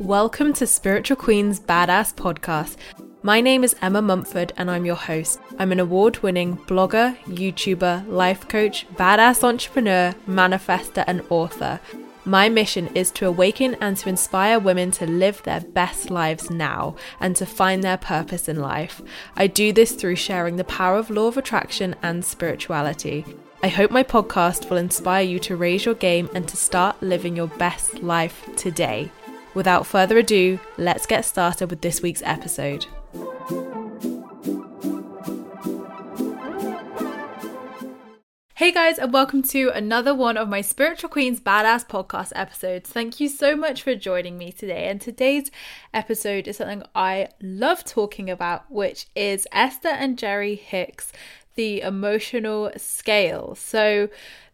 Welcome to Spiritual Queen's Badass Podcast. My name is Emma Mumford and I'm your host. I'm an award winning blogger, YouTuber, life coach, badass entrepreneur, manifester, and author. My mission is to awaken and to inspire women to live their best lives now and to find their purpose in life. I do this through sharing the power of law of attraction and spirituality. I hope my podcast will inspire you to raise your game and to start living your best life today. Without further ado, let's get started with this week's episode. Hey guys, and welcome to another one of my Spiritual Queens Badass podcast episodes. Thank you so much for joining me today. And today's episode is something I love talking about, which is Esther and Jerry Hicks, the emotional scale. So,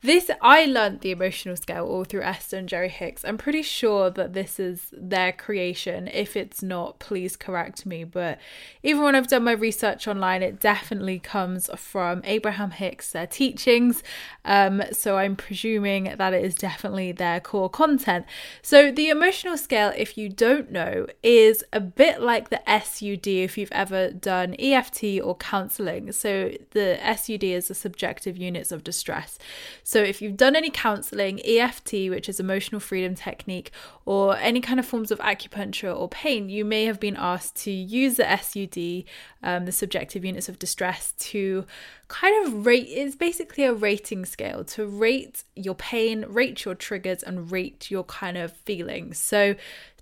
this I learned the emotional scale all through Esther and Jerry Hicks. I'm pretty sure that this is their creation. If it's not, please correct me. But even when I've done my research online, it definitely comes from Abraham Hicks, their teachings. Um, so I'm presuming that it is definitely their core content. So the emotional scale, if you don't know, is a bit like the SUD if you've ever done EFT or counseling. So the SUD is the subjective units of distress. So if you've done any counseling, EFT, which is emotional freedom technique, or any kind of forms of acupuncture or pain, you may have been asked to use the SUD, um, the subjective units of distress, to kind of rate it's basically a rating scale to rate your pain, rate your triggers, and rate your kind of feelings. So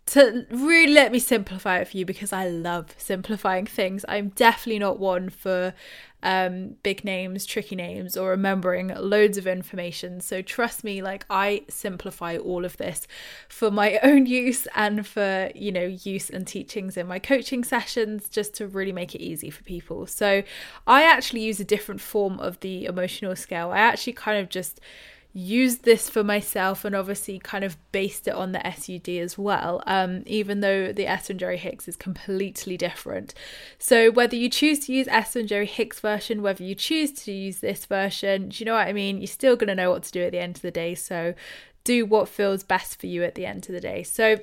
to really let me simplify it for you because I love simplifying things. I'm definitely not one for um, big names, tricky names, or remembering loads of information. So trust me, like I simplify all of this for my own use and for, you know, use and teachings in my coaching sessions just to really make it easy for people. So I actually use a different form of the emotional scale. I actually kind of just used this for myself and obviously kind of based it on the SUD as well, um, even though the Esther and Jerry Hicks is completely different. So whether you choose to use Esther and Jerry Hicks version, whether you choose to use this version, do you know what I mean? You're still going to know what to do at the end of the day. So do what feels best for you at the end of the day. So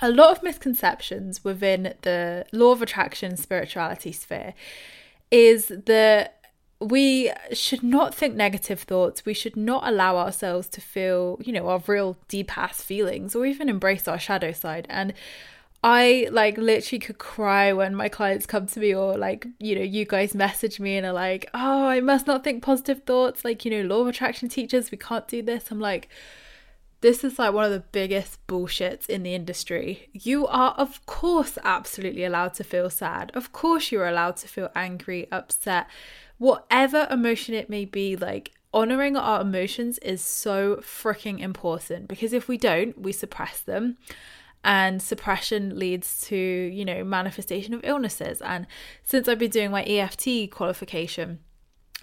a lot of misconceptions within the law of attraction spirituality sphere is that we should not think negative thoughts. We should not allow ourselves to feel, you know, our real deep ass feelings or even embrace our shadow side. And I like literally could cry when my clients come to me or like, you know, you guys message me and are like, oh, I must not think positive thoughts. Like, you know, law of attraction teachers, we can't do this. I'm like, this is like one of the biggest bullshits in the industry. You are, of course, absolutely allowed to feel sad. Of course, you're allowed to feel angry, upset whatever emotion it may be, like honoring our emotions is so freaking important because if we don't, we suppress them. And suppression leads to, you know, manifestation of illnesses. And since I've been doing my EFT qualification,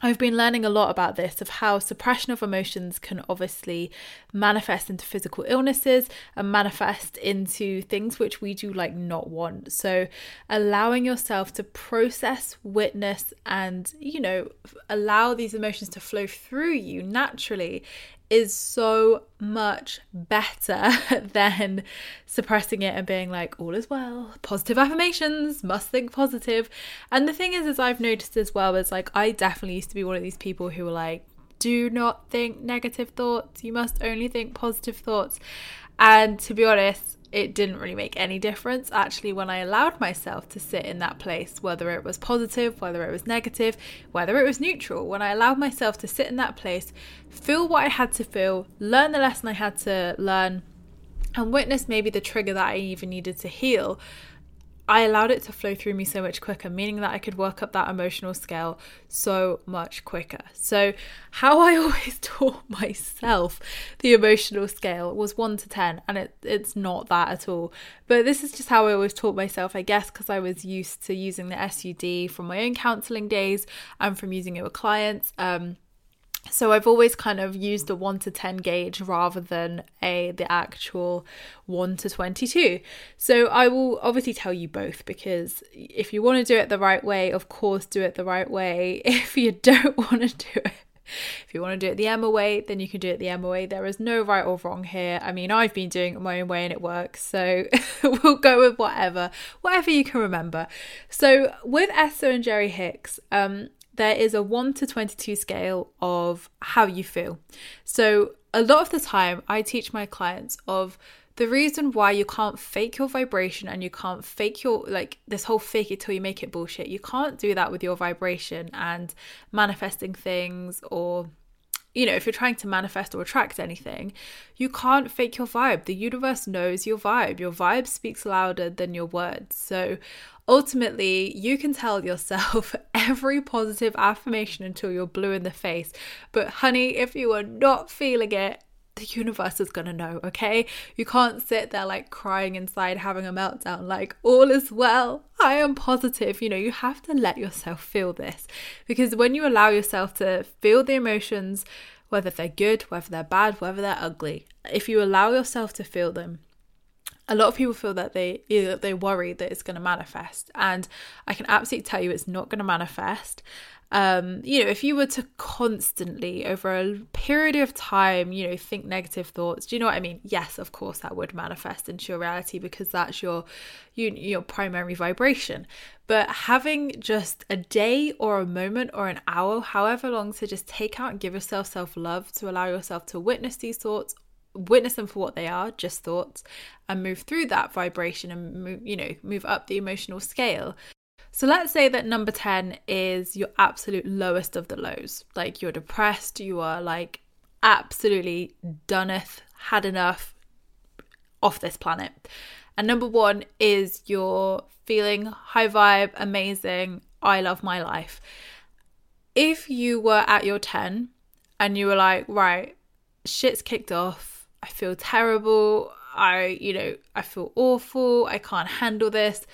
I've been learning a lot about this of how suppression of emotions can obviously manifest into physical illnesses and manifest into things which we do like not want. So, allowing yourself to process, witness, and you know, allow these emotions to flow through you naturally is so much better than suppressing it and being like all is well positive affirmations must think positive and the thing is as i've noticed as well is like i definitely used to be one of these people who were like do not think negative thoughts. You must only think positive thoughts. And to be honest, it didn't really make any difference actually when I allowed myself to sit in that place, whether it was positive, whether it was negative, whether it was neutral. When I allowed myself to sit in that place, feel what I had to feel, learn the lesson I had to learn, and witness maybe the trigger that I even needed to heal, I allowed it to flow through me so much quicker, meaning that I could work up that emotional scale so much quicker. So, how I always taught myself the emotional scale was 1 to 10, and it, it's not that at all. But this is just how I always taught myself, I guess, because I was used to using the SUD from my own counseling days and from using it with clients. Um, so I've always kind of used a 1 to 10 gauge rather than a the actual 1 to 22. So I will obviously tell you both because if you want to do it the right way, of course do it the right way. If you don't want to do it if you want to do it the Emma way, then you can do it the Emma way. There is no right or wrong here. I mean, I've been doing it my own way and it works. So we'll go with whatever, whatever you can remember. So with Esther and Jerry Hicks, um, there is a 1 to 22 scale of how you feel. So, a lot of the time, I teach my clients of the reason why you can't fake your vibration and you can't fake your like this whole fake it till you make it bullshit. You can't do that with your vibration and manifesting things or you know, if you're trying to manifest or attract anything, you can't fake your vibe. The universe knows your vibe. Your vibe speaks louder than your words. So ultimately, you can tell yourself every positive affirmation until you're blue in the face. But, honey, if you are not feeling it, the universe is gonna know, okay? You can't sit there like crying inside, having a meltdown, like, all is well, I am positive. You know, you have to let yourself feel this because when you allow yourself to feel the emotions, whether they're good, whether they're bad, whether they're ugly, if you allow yourself to feel them, a lot of people feel that they either they worry that it's going to manifest and i can absolutely tell you it's not going to manifest um, you know, if you were to constantly over a period of time, you know, think negative thoughts, do you know what I mean? Yes, of course, that would manifest into your reality because that's your you, your primary vibration. But having just a day or a moment or an hour, however long, to just take out and give yourself self love, to allow yourself to witness these thoughts witness them for what they are just thoughts and move through that vibration and move you know move up the emotional scale so let's say that number 10 is your absolute lowest of the lows. Like you're depressed, you are like absolutely doneeth, had enough off this planet. And number one is you're feeling high vibe, amazing, I love my life. If you were at your 10 and you were like, right, shit's kicked off, I feel terrible, I, you know, I feel awful, I can't handle this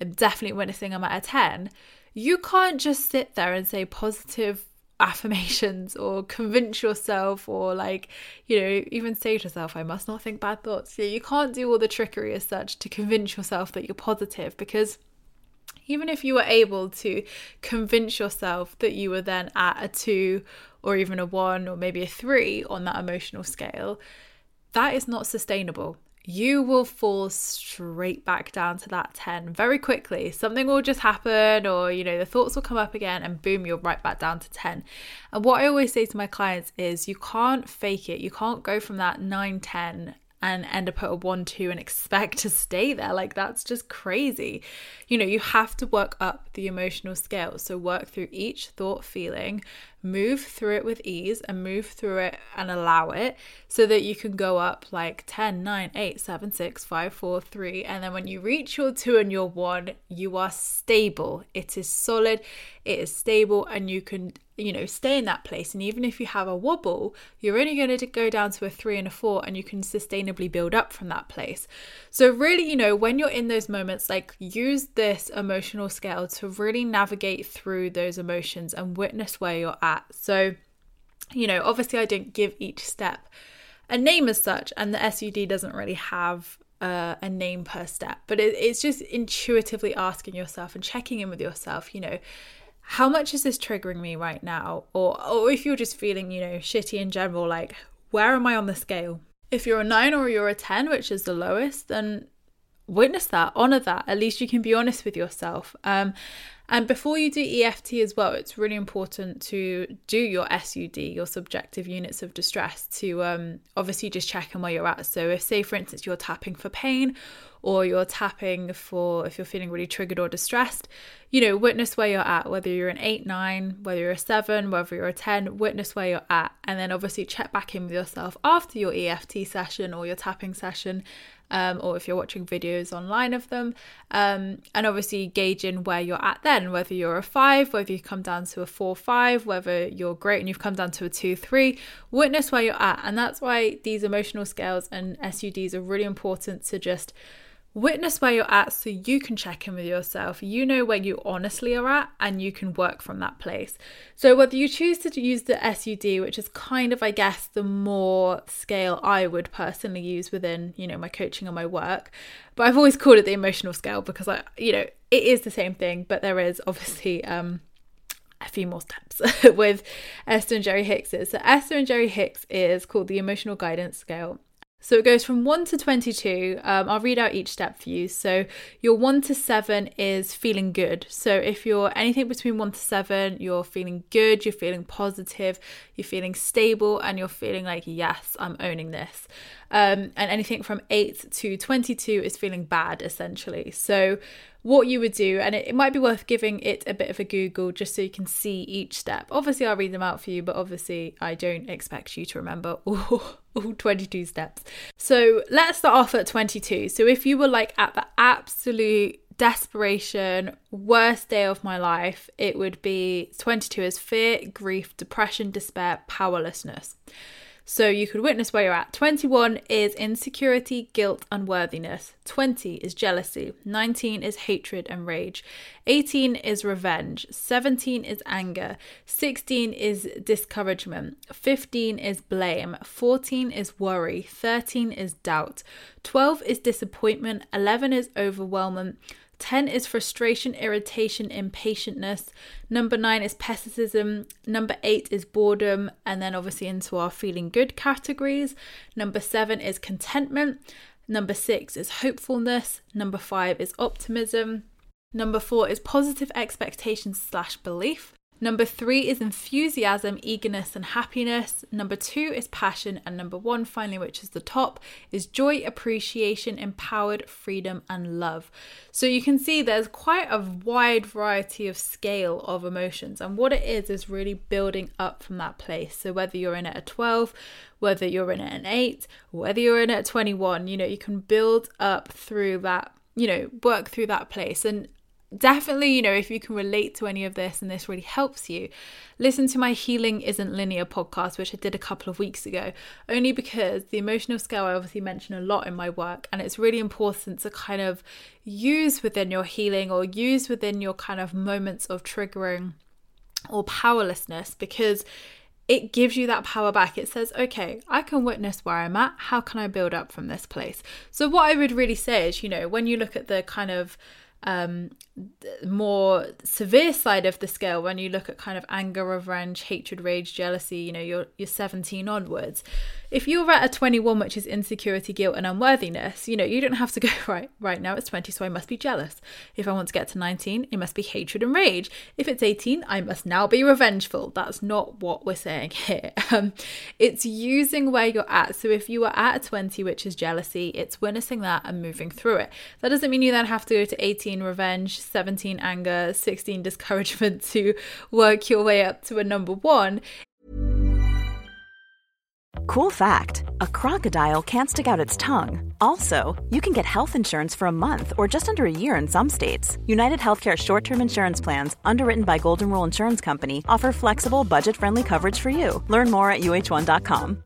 I'm definitely witnessing I'm at a 10, you can't just sit there and say positive affirmations or convince yourself or like you know even say to yourself i must not think bad thoughts. You can't do all the trickery as such to convince yourself that you're positive because even if you were able to convince yourself that you were then at a 2 or even a 1 or maybe a 3 on that emotional scale that is not sustainable you will fall straight back down to that 10 very quickly. Something will just happen, or you know, the thoughts will come up again, and boom, you're right back down to 10. And what I always say to my clients is you can't fake it, you can't go from that 9 10 and end up at a 1 2 and expect to stay there. Like, that's just crazy. You know, you have to work up the emotional scale. So, work through each thought, feeling, move through it with ease and move through it and allow it so that you can go up like 10, 9, 8, 7, 6, 5, 4, 3. And then when you reach your 2 and your 1, you are stable. It is solid, it is stable, and you can you know, stay in that place. And even if you have a wobble, you're only going to go down to a three and a four, and you can sustainably build up from that place. So, really, you know, when you're in those moments, like use this emotional scale to really navigate through those emotions and witness where you're at. So, you know, obviously I didn't give each step a name as such, and the SUD doesn't really have uh, a name per step, but it, it's just intuitively asking yourself and checking in with yourself, you know, how much is this triggering me right now? Or, or if you're just feeling, you know, shitty in general, like, where am I on the scale? If you're a nine or you're a 10, which is the lowest, then witness that, honor that. At least you can be honest with yourself. Um, And before you do EFT as well, it's really important to do your SUD, your subjective units of distress, to um, obviously just check in where you're at. So, if, say, for instance, you're tapping for pain or you're tapping for if you're feeling really triggered or distressed, you know, witness where you're at, whether you're an 8, 9, whether you're a 7, whether you're a 10, witness where you're at. And then obviously check back in with yourself after your EFT session or your tapping session um, or if you're watching videos online of them. Um, and obviously gauging where you're at then, whether you're a five, whether you come down to a four, five, whether you're great and you've come down to a two, three. Witness where you're at. And that's why these emotional scales and SUDs are really important to just Witness where you're at so you can check in with yourself. You know where you honestly are at and you can work from that place. So, whether you choose to use the SUD, which is kind of, I guess, the more scale I would personally use within, you know, my coaching and my work, but I've always called it the emotional scale because I, you know, it is the same thing, but there is obviously, um, a few more steps with Esther and Jerry Hicks's. So Esther and Jerry Hicks is called the Emotional Guidance Scale, so it goes from 1 to 22. Um, I'll read out each step for you. So your 1 to 7 is feeling good. So if you're anything between 1 to 7, you're feeling good, you're feeling positive, you're feeling stable, and you're feeling like, yes, I'm owning this. Um, and anything from 8 to 22 is feeling bad, essentially. So what you would do, and it, it, might be worth giving it a bit of a Google just so you can see each step. Obviously, I'll read them out for you, but obviously, I don't expect you to remember all, all 22 steps. So let's start off at 22. So if you were like at the absolute desperation, worst day of my life, it would be 22 is fear, grief, depression, despair, powerlessness. So you could witness where you're at. 21 is insecurity, guilt, unworthiness. 20 is jealousy. 19 is hatred and rage. 18 is revenge. 17 is anger. 16 is discouragement. 15 is blame. 14 is worry. 13 is doubt. 12 is disappointment. 11 is overwhelmment. 10 is frustration, irritation, impatientness. Number 9 is pessimism. Number 8 is boredom. And then obviously into our feeling good categories. Number 7 is contentment. Number 6 is hopefulness. Number 5 is optimism. Number 4 is positive expectations slash belief. Number three is enthusiasm, eagerness, and happiness. Number two is passion. And number one, finally, which is the top, is joy, appreciation, empowered, freedom, and love. So you can see there's quite a wide variety of scale of emotions. And what it is, is really building up from that place. So whether you're in at a 12, whether you're in at an 8, whether you're in at 21, you know, you can build up through that you know work through that place and definitely, you know, if you can relate to any of this and this really helps you, listen to my Healing Isn't Linear podcast, which I did a couple of weeks ago, only because the emotional scale I obviously mention a lot in my work, and it's really important to kind of use within your healing or use within your kind of moments of triggering or powerlessness because it gives you that power back. It says, okay, I can witness where I'm at. How can I build up from this place? So, what I would really say is, you know, when you look at the kind of um, more severe side of the scale when you look at kind of anger, revenge, hatred, rage, jealousy, you know, you're, you're 17 onwards. If you're at a 21, which is insecurity, guilt, and unworthiness, you know, you don't have to go, right, right now it's 20, so I must be jealous. If I want to get to 19, it must be hatred and rage. If it's 18, I must now be revengeful. That's not what we're saying here. Um, it's using where you're at. So if you are at a 20, which is jealousy, it's witnessing that and moving through it. That doesn't mean you then have to go to 18 revenge, 17 anger, 16 discouragement to work your way up to a number one. Cool fact a crocodile can't stick out its tongue. Also, you can get health insurance for a month or just under a year in some states. United Healthcare short term insurance plans, underwritten by Golden Rule Insurance Company, offer flexible, budget friendly coverage for you. Learn more at uh1.com.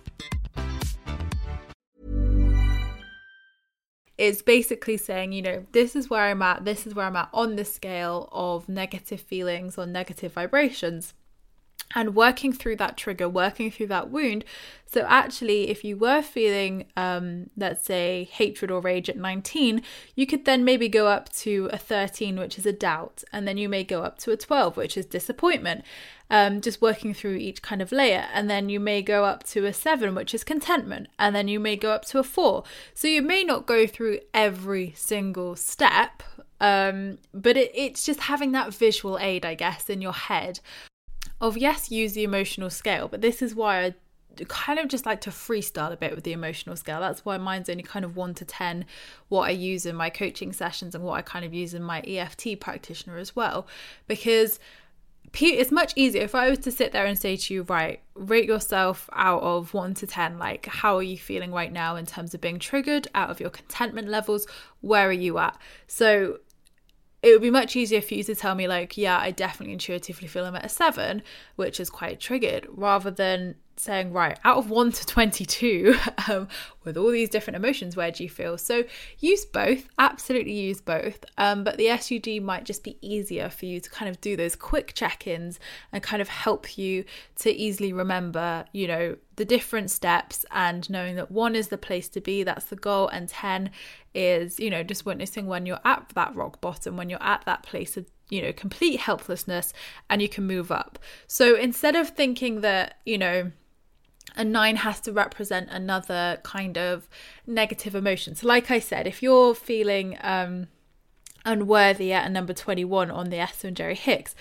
It's basically saying, you know, this is where I'm at, this is where I'm at on the scale of negative feelings or negative vibrations and working through that trigger, working through that wound. So, actually, if you were feeling, um, let's say, hatred or rage at 19, you could then maybe go up to a 13, which is a doubt, and then you may go up to a 12, which is disappointment. Um, just working through each kind of layer, and then you may go up to a seven, which is contentment, and then you may go up to a four. So, you may not go through every single step, um, but it, it's just having that visual aid, I guess, in your head of yes, use the emotional scale, but this is why I kind of just like to freestyle a bit with the emotional scale. That's why mine's only kind of one to 10, what I use in my coaching sessions and what I kind of use in my EFT practitioner as well. Because it's much easier if I was to sit there and say to you, right, rate yourself out of one to 10. Like, how are you feeling right now in terms of being triggered out of your contentment levels? Where are you at? So, it would be much easier for you to tell me like yeah i definitely intuitively feel i'm at a seven which is quite triggered rather than saying, right, out of 1 to 22, um, with all these different emotions, where do you feel? So use both, absolutely use both. Um, but the SUD might just be easier for you to kind of do those quick check ins and kind of help you to easily remember, you know, the different steps and knowing that one is the place to be, that's the goal, and 10 is, you know, just witnessing when you're at that rock bottom, when you're at that place of you know, complete helplessness and you can move up. So instead of thinking that, you know, a nine has to represent another kind of negative emotion. So, like I said, if you're feeling um, unworthy at a number 21 on the Esther and Jerry Hicks,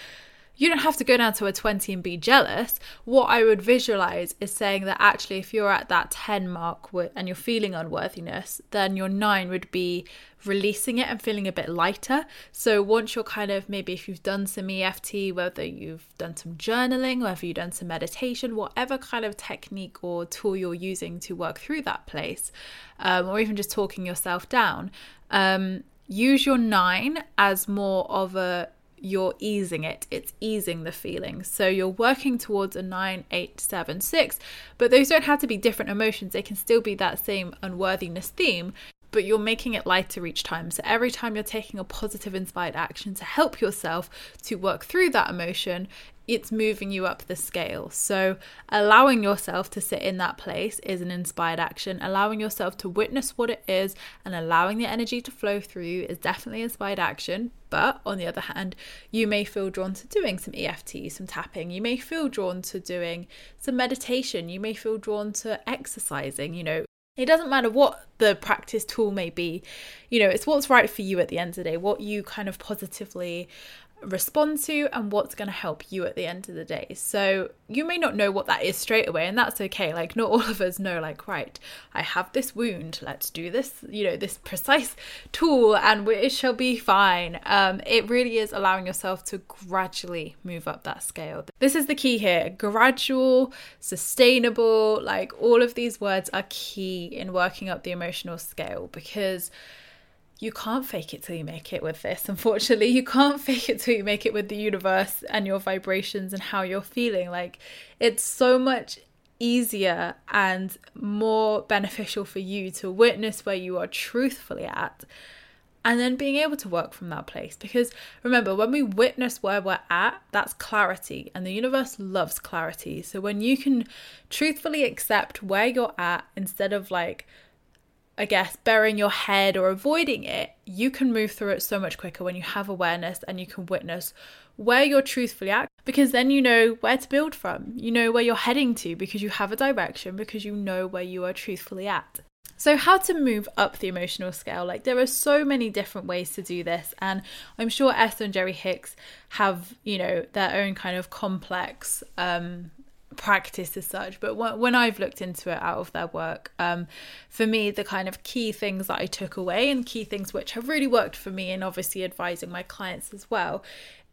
you don't have to go down to a 20 and be jealous. What I would visualize is saying that actually, if you're at that 10 mark and you're feeling unworthiness, then your nine would be releasing it and feeling a bit lighter. So, once you're kind of maybe if you've done some EFT, whether you've done some journaling, whether you've done some meditation, whatever kind of technique or tool you're using to work through that place, um, or even just talking yourself down, um, use your nine as more of a you're easing it. It's easing the feeling. So you're working towards a nine, eight, seven, six, but those don't have to be different emotions. They can still be that same unworthiness theme, but you're making it lighter each time. So every time you're taking a positive inspired action to help yourself to work through that emotion, it's moving you up the scale. So, allowing yourself to sit in that place is an inspired action. Allowing yourself to witness what it is and allowing the energy to flow through you is definitely inspired action. But on the other hand, you may feel drawn to doing some EFT, some tapping. You may feel drawn to doing some meditation. You may feel drawn to exercising. You know, it doesn't matter what the practice tool may be, you know, it's what's right for you at the end of the day, what you kind of positively respond to and what's going to help you at the end of the day. So you may not know what that is straight away, and that's okay. Like, not all of us know, like, right, I have this wound, let's do this, you know, this precise tool, and it shall be fine. Um, it really is allowing yourself to gradually move up that scale. This is the key here gradual, sustainable, like, all of these words are key in working up the emotional scale because you can't fake it till you make it with this. Unfortunately, you can't fake it till you make it with the universe and your vibrations and how you're feeling. Like, it's so much easier and more beneficial for you to witness where you are truthfully at and then being able to work from that place. Because remember, when we witness where we're at, that's clarity, and the universe loves clarity. So when you can truthfully accept where you're at instead of like, I guess, burying your head or avoiding it, you can move through it so much quicker when you have awareness and you can witness where you're truthfully at because then you know where to build from. You know where you're heading to because you have a direction, because you know where you are truthfully at. So, how to move up the emotional scale? Like, there are so many different ways to do this, and I'm sure Esther and Jerry Hicks have, you know, their own kind of complex um, practice as such, but when I've looked into it out of their work, um, for me, the kind of key things that I took away and key things which have really worked for me, and obviously advising my clients as well,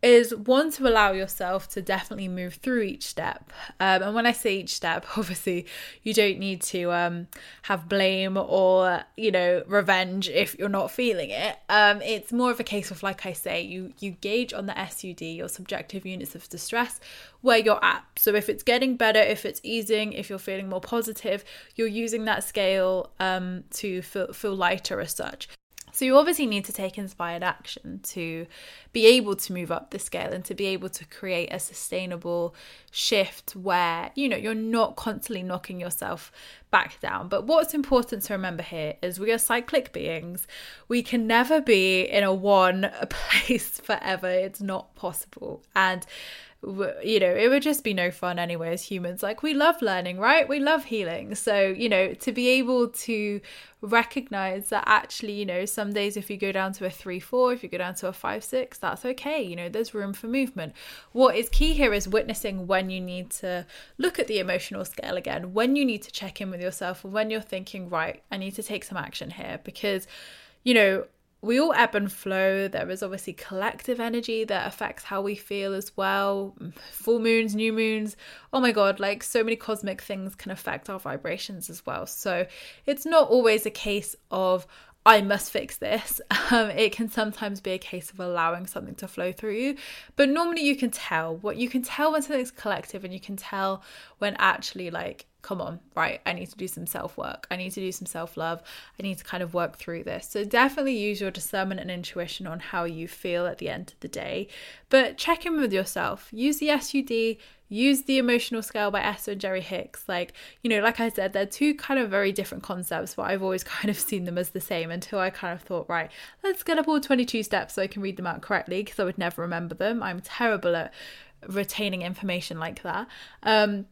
is one to allow yourself to definitely move through each step. Um, and when I say each step, obviously you don't need to um, have blame or you know revenge if you're not feeling it. Um, it's more of a case of like I say, you you gauge on the SUD your subjective units of distress where you're at. So if it's getting better, if it's easing, if you're feeling more positive, you're using that scale um, to feel feel lighter as such. So you obviously need to take inspired action to be able to move up the scale and to be able to create a sustainable shift where, you know, you're not constantly knocking yourself back down. But what's important to remember here is we are cyclic beings. We can never be in a one place forever. It's not possible. And you know, it would just be no fun anyway as humans. Like, we love learning, right? We love healing. So, you know, to be able to recognize that actually, you know, some days if you go down to a three, four, if you go down to a five, six, that's okay. You know, there's room for movement. What is key here is witnessing when you need to look at the emotional scale again, when you need to check in with yourself, when you're thinking, right, I need to take some action here because, you know, we all ebb and flow. There is obviously collective energy that affects how we feel as well. Full moons, new moons. Oh my God, like so many cosmic things can affect our vibrations as well. So it's not always a case of, I must fix this. Um, it can sometimes be a case of allowing something to flow through you. But normally you can tell what you can tell when something's collective and you can tell when actually like come on, right, I need to do some self work. I need to do some self love. I need to kind of work through this. So definitely use your discernment and intuition on how you feel at the end of the day. But check in with yourself. Use the SUD, use the emotional scale by Esther and Jerry Hicks. Like, you know, like I said, they're two kind of very different concepts, but I've always kind of seen them as the same until I kind of thought, right, let's get up all 22 steps so I can read them out correctly because I would never remember them. I'm terrible at retaining information like that. Um,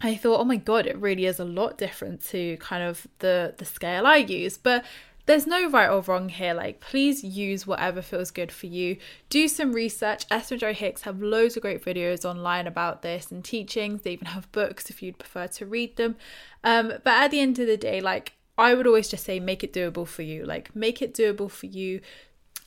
I thought, oh my god, it really is a lot different to kind of the the scale I use. But there's no right or wrong here. Like, please use whatever feels good for you. Do some research. Esther and Jerry Hicks have loads of great videos online about this and teachings. They even have books if you'd prefer to read them. Um, but at the end of the day, like, I would always just say, make it doable for you. Like, make it doable for you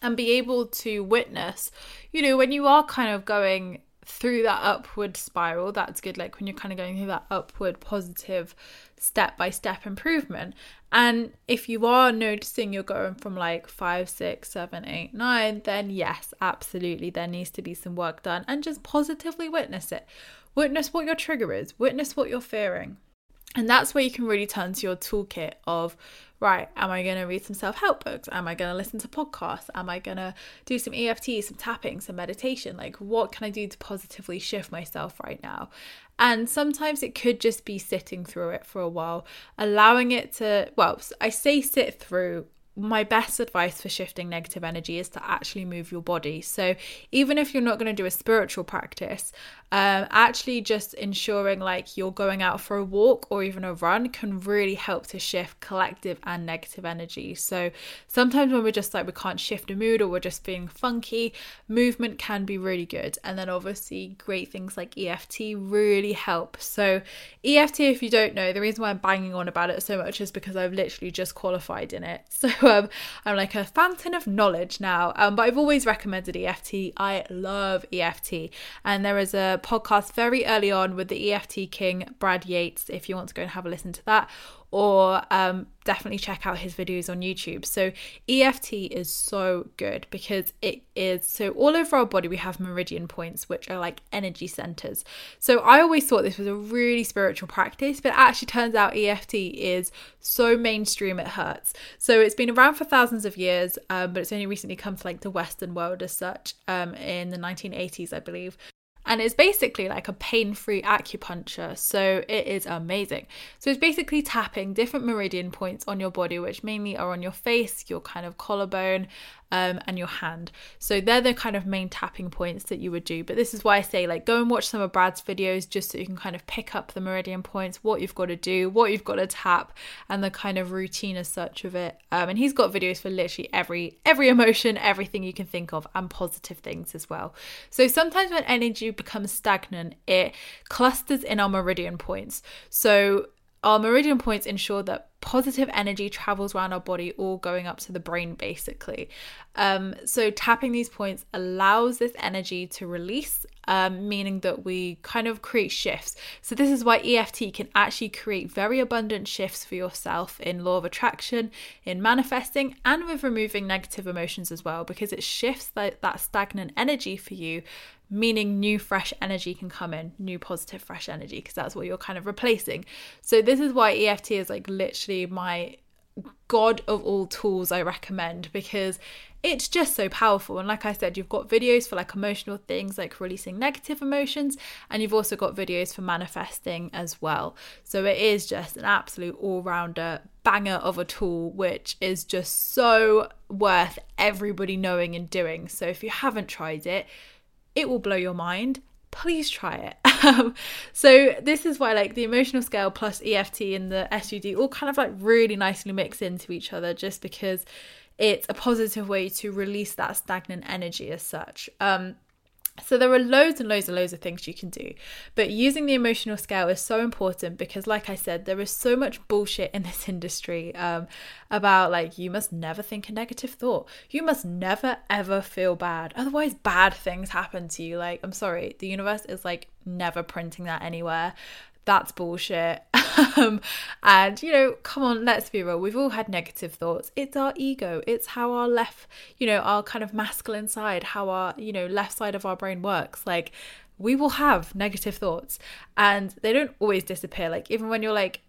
and be able to witness, you know, when you are kind of going through that upward spiral that's good like when you're kind of going through that upward positive step by step improvement. And if you are noticing you're going from like five six seven eight nine then yes absolutely there needs to be some work done and just positively witness it. Witness what your trigger is. Witness what you're fearing and that's where you can really turn to your toolkit of right, am I going to read some self help books? Am I going to listen to podcasts? Am I going to do some EFT, some tapping, some meditation? Like, what can I do to positively shift myself right now? And sometimes it could just be sitting through it for a while, allowing it to, well, I say sit through my best advice for shifting negative energy is to actually move your body. So, even if you're not going to do a spiritual practice, um, actually just ensuring like you're going out for a walk or even a run can really help to shift collective and negative energy. So, sometimes when we're just like we can't shift a mood or we're just feeling funky, movement can be really good. And then, obviously, great things like EFT really help. So, EFT, if you don't know, the reason why I'm banging on about it so much is because I've literally just qualified in it. So, um, I'm like a fountain of knowledge now. Um, but I've always recommended EFT. I love EFT. And there is a podcast very early on with the EFT king, Brad Yates, if you want to go and have a listen to that or um, definitely check out his videos on YouTube. So, EFT is so good because it is so all over our body we have meridian points, which are like energy centers. So, I always thought this was a really spiritual practice, but actually turns out EFT is so mainstream it hurts. So, it's been around for thousands of years, um, but it's only recently come to like the Western world as such um, in the 1980s, I believe and it's basically like a pain free acupuncture. So it is amazing. So it's basically tapping different meridian points on your body, which mainly are on your face, your kind of collarbone, um, and your hand. So they're the kind of main tapping points that you would do. But this is why I say, like, go and watch some of Brad's videos just so you can kind of pick up the meridian points, what you've got to do, what you've got to tap, and the kind of routine as such of it. Um, and he's got videos for literally every every emotion, everything you can think of, and positive things as well. So sometimes when energy becomes stagnant, it clusters in our meridian points. So our meridian points ensure that positive energy travels around our body, all going up to the brain, basically. Um, so, tapping these points allows this energy to release, um, meaning that we kind of create shifts. So, this is why EFT can actually create very abundant shifts for yourself in law of attraction, in manifesting, and with removing negative emotions as well, because it shifts that, that stagnant energy for you meaning new fresh energy can come in, new positive fresh energy, because that's what you're kind of replacing. So, this is why EFT is like literally my god of all tools I recommend because it's just so powerful. And like I said, you've got videos for like emotional things like releasing negative emotions, and you've also got videos for manifesting as well. So it is just an absolute all rounder banger of a tool, which is just so worth everybody knowing and doing. So if you haven't tried it, it will blow your mind. Please try it. Um, so this is why like the emotional scale plus EFT and the SUD all kind of like really nicely mix into each other, just because it's a positive way to release that stagnant energy as such. Um, so there are loads and loads and loads of things you can do. But using the emotional scale is so important because like I said, there is so much bullshit in this industry um, about like you must never think a negative thought. You must never ever feel bad. Otherwise bad things happen to you. Like I'm sorry, the universe is like never printing that anywhere that's bullshit. um, and, you know, come on, let's be real. We've all had negative thoughts. It's our ego. It's how our left, you know, our kind of masculine side, how our, you know, left side of our brain works. Like, we will have negative thoughts and they don't always disappear. Like, even when you're like,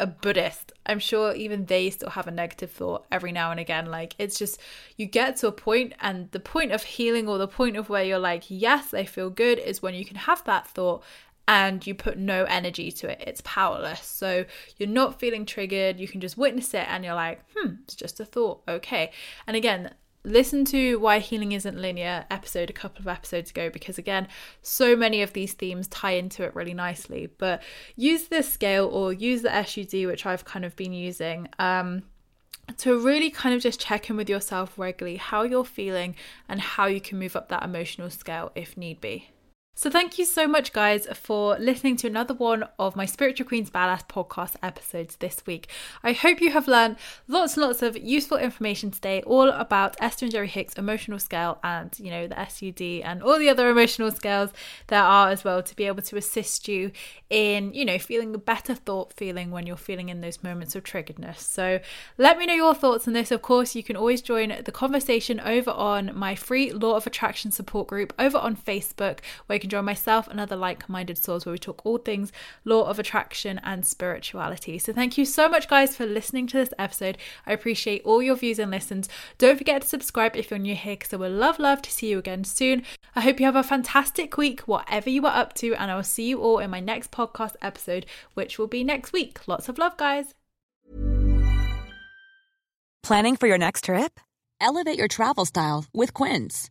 a Buddhist, I'm sure even they still have a negative thought every now and again. Like, it's just you get to a point, and the point of healing or the point of where you're like, yes, I feel good is when you can have that thought and you put no energy to it. It's powerless. So you're not feeling triggered. You can just witness it and you're like, hmm, it's just a thought. Okay. And again, listen to Why Healing Isn't Linear episode a couple of episodes ago because, again, so many of these themes tie into it really nicely. But use this scale or use the SUD, which I've kind of been using. Um, to really kind of just check in with yourself regularly how you're feeling and how you can move up that emotional scale if need be. So, thank you so much, guys, for listening to another one of my Spiritual Queens Badass podcast episodes this week. I hope you have learned lots and lots of useful information today, all about Esther and Jerry Hicks' emotional scale and, you know, the SUD and all the other emotional scales there are as well to be able to assist you in, you know, feeling a better thought feeling when you're feeling in those moments of triggeredness. So, let me know your thoughts on this. Of course, you can always join the conversation over on my free Law of Attraction support group over on Facebook, where can join myself and other like minded souls where we talk all things law of attraction and spirituality. So, thank you so much, guys, for listening to this episode. I appreciate all your views and listens. Don't forget to subscribe if you're new here because I would love, love to see you again soon. I hope you have a fantastic week, whatever you are up to, and I will see you all in my next podcast episode, which will be next week. Lots of love, guys. Planning for your next trip? Elevate your travel style with Quince.